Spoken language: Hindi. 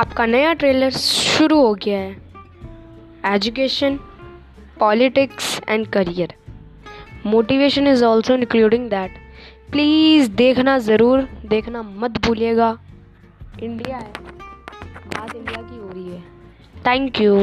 आपका नया ट्रेलर शुरू हो गया है। Education politics and career motivation is also including that please देखना ज़रूर, देखना मत भूलिएगा। इंडिया है। बात इंडिया की हो रही है। Thank you